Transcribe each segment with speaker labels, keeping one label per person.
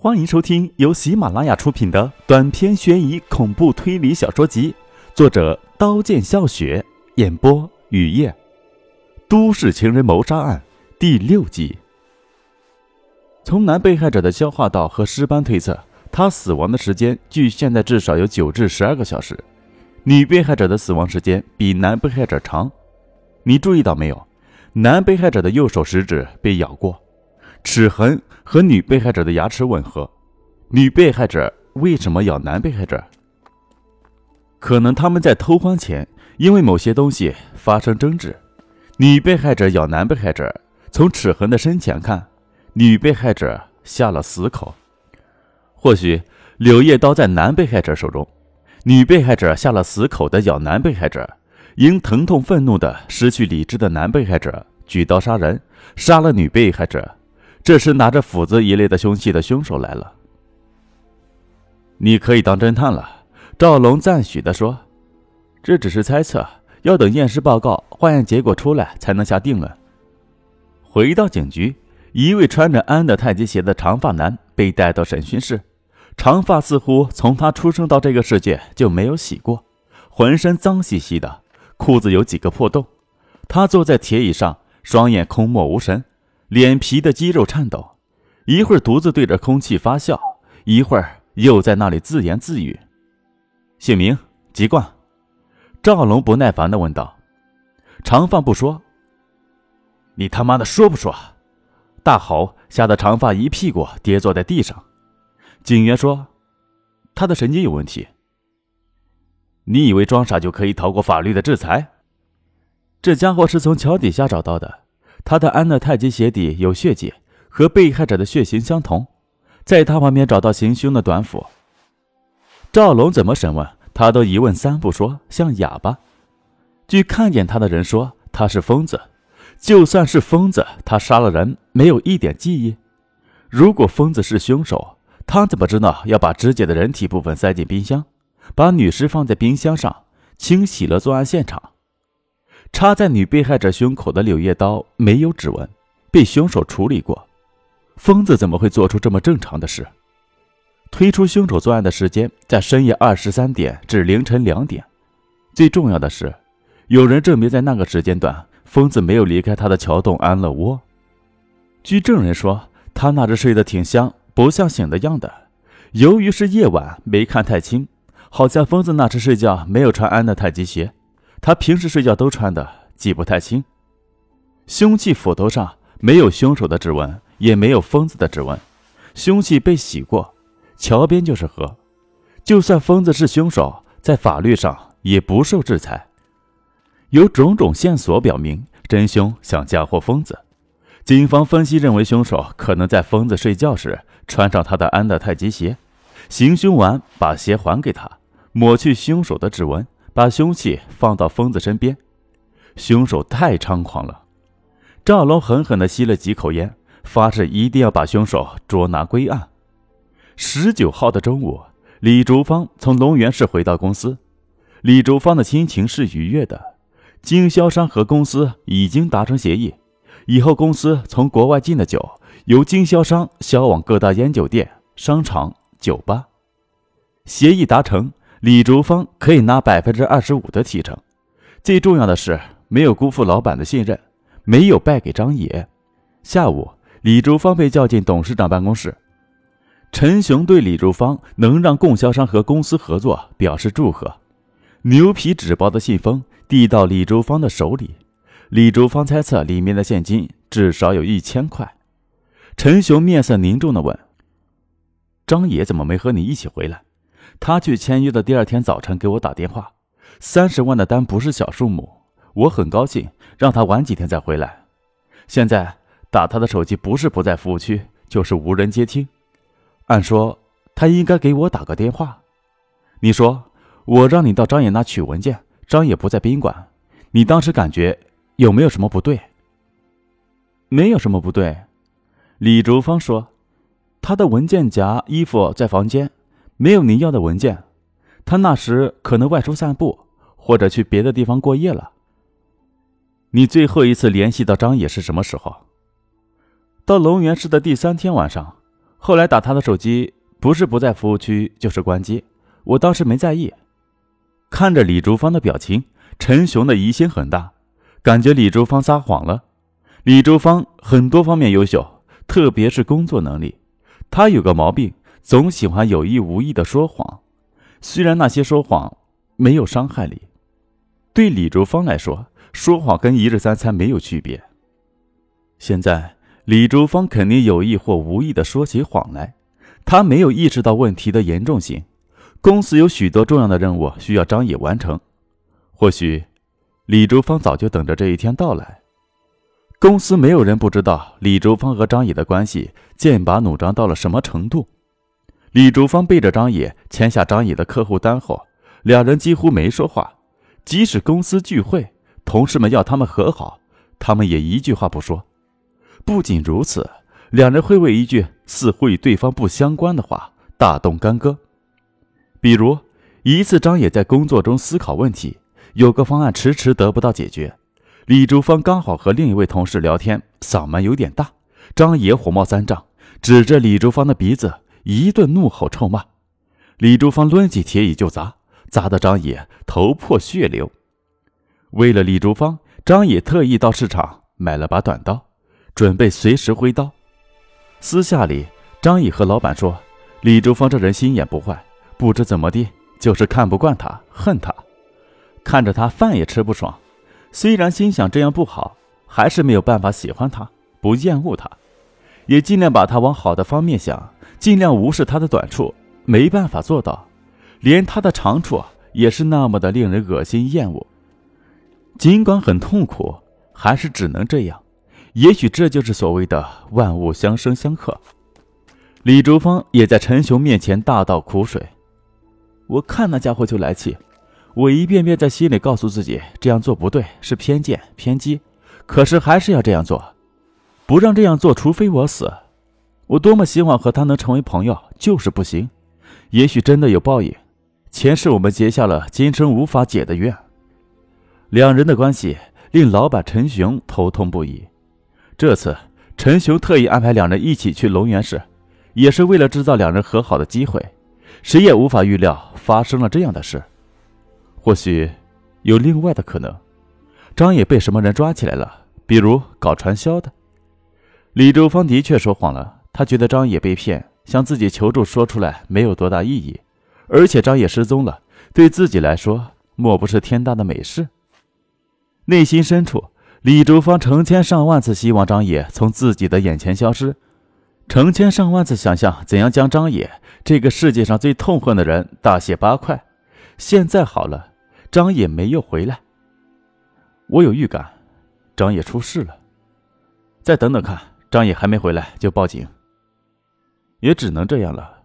Speaker 1: 欢迎收听由喜马拉雅出品的短篇悬疑恐怖推理小说集，作者刀剑笑雪，演播雨夜，都市情人谋杀案第六集。从男被害者的消化道和尸斑推测，他死亡的时间距现在至少有九至十二个小时。女被害者的死亡时间比男被害者长。你注意到没有？男被害者的右手食指被咬过。齿痕和女被害者的牙齿吻合，女被害者为什么咬男被害者？可能他们在偷欢前因为某些东西发生争执，女被害者咬男被害者。从齿痕的深浅看，女被害者下了死口。或许柳叶刀在男被害者手中，女被害者下了死口的咬男被害者，因疼痛愤怒的失去理智的男被害者举刀杀人，杀了女被害者。这时，拿着斧子一类的凶器的凶手来了。你可以当侦探了，赵龙赞许的说：“这只是猜测，要等验尸报告、化验结果出来才能下定论。”回到警局，一位穿着安的太极鞋的长发男被带到审讯室。长发似乎从他出生到这个世界就没有洗过，浑身脏兮兮的，裤子有几个破洞。他坐在铁椅上，双眼空漠无神。脸皮的肌肉颤抖，一会儿独自对着空气发笑，一会儿又在那里自言自语。姓名：籍贯。赵龙不耐烦的问道：“长发不说，你他妈的说不说？”大吼，吓得长发一屁股跌坐在地上。警员说：“他的神经有问题。”你以为装傻就可以逃过法律的制裁？这家伙是从桥底下找到的。他的安乐太极鞋底有血迹，和被害者的血型相同。在他旁边找到行凶的短斧。赵龙怎么审问他都一问三不说，像哑巴。据看见他的人说，他是疯子。就算是疯子，他杀了人没有一点记忆。如果疯子是凶手，他怎么知道要把肢解的人体部分塞进冰箱，把女尸放在冰箱上，清洗了作案现场？插在女被害者胸口的柳叶刀没有指纹，被凶手处理过。疯子怎么会做出这么正常的事？推出凶手作案的时间在深夜二十三点至凌晨两点。最重要的是，有人证明在那个时间段，疯子没有离开他的桥洞安乐窝。据证人说，他那是睡得挺香，不像醒的样的。由于是夜晚，没看太清，好像疯子那次睡觉没有穿安的太极鞋。他平时睡觉都穿的，记不太清。凶器斧头上没有凶手的指纹，也没有疯子的指纹。凶器被洗过，桥边就是河。就算疯子是凶手，在法律上也不受制裁。有种种线索表明，真凶想嫁祸疯子。警方分析认为，凶手可能在疯子睡觉时穿上他的安的太极鞋，行凶完把鞋还给他，抹去凶手的指纹。把凶器放到疯子身边，凶手太猖狂了。赵龙狠狠地吸了几口烟，发誓一定要把凶手捉拿归案。十九号的中午，李竹芳从龙源市回到公司。李竹芳的心情是愉悦的，经销商和公司已经达成协议，以后公司从国外进的酒由经销商销往各大烟酒店、商场、酒吧。协议达成。李竹芳可以拿百分之二十五的提成，最重要的是没有辜负老板的信任，没有败给张野。下午，李竹芳被叫进董事长办公室，陈雄对李竹芳能让供销商和公司合作表示祝贺。牛皮纸包的信封递到李竹芳的手里，李竹芳猜测里面的现金至少有一千块。陈雄面色凝重地问：“张野怎么没和你一起回来？”他去签约的第二天早晨给我打电话，三十万的单不是小数目，我很高兴，让他晚几天再回来。现在打他的手机不是不在服务区，就是无人接听。按说他应该给我打个电话。你说我让你到张野那取文件，张野不在宾馆，你当时感觉有没有什么不对？没有什么不对。李竹芳说，他的文件夹、衣服在房间。没有您要的文件，他那时可能外出散步，或者去别的地方过夜了。你最后一次联系到张野是什么时候？到龙源市的第三天晚上，后来打他的手机，不是不在服务区，就是关机。我当时没在意。看着李竹芳的表情，陈雄的疑心很大，感觉李竹芳撒谎了。李竹芳很多方面优秀，特别是工作能力。他有个毛病，总喜欢有意无意的说谎，虽然那些说谎没有伤害你，对李竹芳来说，说谎跟一日三餐没有区别。现在。李竹芳肯定有意或无意的说起谎来，他没有意识到问题的严重性。公司有许多重要的任务需要张野完成，或许李竹芳早就等着这一天到来。公司没有人不知道李竹芳和张野的关系剑拔弩张到了什么程度。李竹芳背着张野签下张野的客户单后，两人几乎没说话。即使公司聚会，同事们要他们和好，他们也一句话不说。不仅如此，两人会为一句似乎与对方不相关的话大动干戈。比如，一次张野在工作中思考问题，有个方案迟迟得不到解决。李竹芳刚好和另一位同事聊天，嗓门有点大，张野火冒三丈，指着李竹芳的鼻子一顿怒吼臭骂。李竹芳抡起铁椅就砸，砸得张野头破血流。为了李竹芳，张野特意到市场买了把短刀。准备随时挥刀。私下里，张毅和老板说：“李竹芳这人心眼不坏，不知怎么地，就是看不惯他，恨他，看着他饭也吃不爽。虽然心想这样不好，还是没有办法喜欢他，不厌恶他，也尽量把他往好的方面想，尽量无视他的短处。没办法做到，连他的长处也是那么的令人恶心厌恶。尽管很痛苦，还是只能这样。”也许这就是所谓的万物相生相克。李竹芳也在陈雄面前大倒苦水。我看那家伙就来气，我一遍遍在心里告诉自己这样做不对，是偏见偏激，可是还是要这样做，不让这样做，除非我死。我多么希望和他能成为朋友，就是不行。也许真的有报应，前世我们结下了今生无法解的怨。两人的关系令老板陈雄头痛不已。这次，陈雄特意安排两人一起去龙源市，也是为了制造两人和好的机会。谁也无法预料发生了这样的事。或许有另外的可能，张野被什么人抓起来了，比如搞传销的。李周芳的确说谎了，他觉得张野被骗，向自己求助，说出来没有多大意义。而且张野失踪了，对自己来说莫不是天大的美事？内心深处。李竹芳成千上万次希望张野从自己的眼前消失，成千上万次想象怎样将张野这个世界上最痛恨的人大卸八块。现在好了，张野没有回来。我有预感，张野出事了。再等等看，张野还没回来就报警。也只能这样了。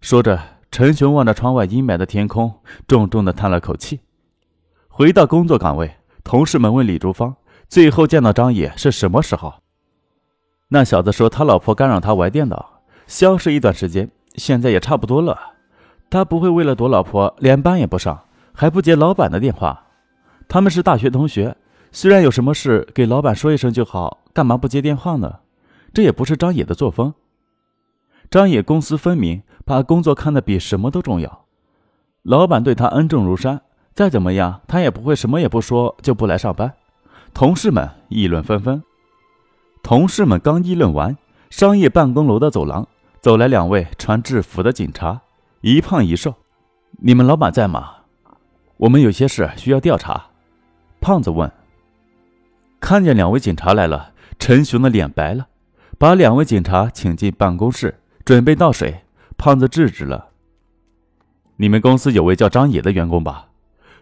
Speaker 1: 说着，陈雄望着窗外阴霾的天空，重重的叹了口气。回到工作岗位，同事们问李竹芳。最后见到张野是什么时候？那小子说他老婆干扰他玩电脑，消失一段时间，现在也差不多了。他不会为了躲老婆连班也不上，还不接老板的电话。他们是大学同学，虽然有什么事给老板说一声就好，干嘛不接电话呢？这也不是张野的作风。张野公私分明，把工作看得比什么都重要。老板对他恩重如山，再怎么样他也不会什么也不说就不来上班。同事们议论纷纷。同事们刚议论完，商业办公楼的走廊走来两位穿制服的警察，一胖一瘦。你们老板在吗？我们有些事需要调查。胖子问。看见两位警察来了，陈雄的脸白了，把两位警察请进办公室，准备倒水。胖子制止了。你们公司有位叫张野的员工吧？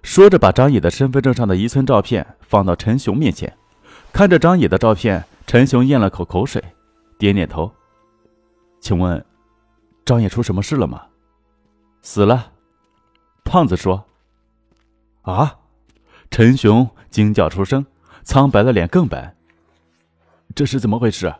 Speaker 1: 说着，把张野的身份证上的一寸照片放到陈雄面前，看着张野的照片，陈雄咽了口口水，点点头。请问，张野出什么事了吗？死了。胖子说。啊！陈雄惊叫出声，苍白的脸更白。这是怎么回事？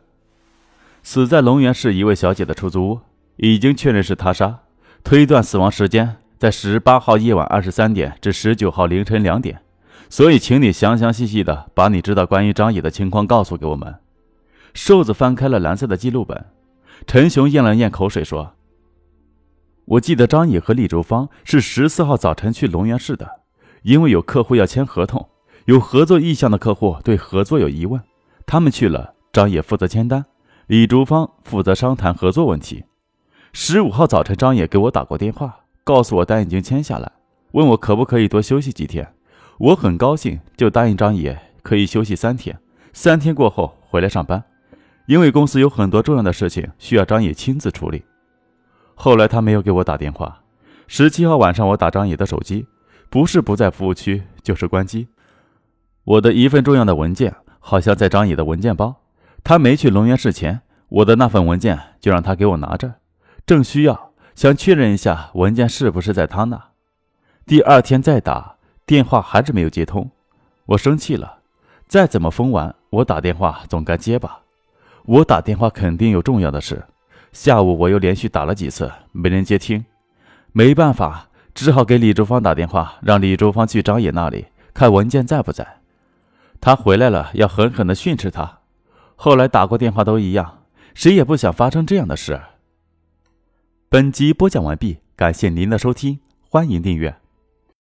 Speaker 1: 死在龙源市一位小姐的出租屋，已经确认是他杀，推断死亡时间。在十八号夜晚二十三点至十九号凌晨两点，所以请你详详细细的把你知道关于张野的情况告诉给我们。瘦子翻开了蓝色的记录本，陈雄咽了咽口水说：“我记得张野和李竹芳是十四号早晨去龙源市的，因为有客户要签合同，有合作意向的客户对合作有疑问，他们去了。张野负责签单，李竹芳负责商谈合作问题。十五号早晨，张野给我打过电话，告诉我单已经签下来，问我可不可以多休息几天。我很高兴，就答应张野可以休息三天，三天过后回来上班。”因为公司有很多重要的事情需要张野亲自处理，后来他没有给我打电话。十七号晚上我打张野的手机，不是不在服务区，就是关机。我的一份重要的文件好像在张野的文件包，他没去龙源市前，我的那份文件就让他给我拿着，正需要想确认一下文件是不是在他那。第二天再打电话还是没有接通，我生气了。再怎么疯玩，我打电话总该接吧。我打电话肯定有重要的事，下午我又连续打了几次，没人接听，没办法，只好给李竹芳打电话，让李竹芳去张野那里看文件在不在。他回来了，要狠狠地训斥他。后来打过电话都一样，谁也不想发生这样的事。本集播讲完毕，感谢您的收听，欢迎订阅。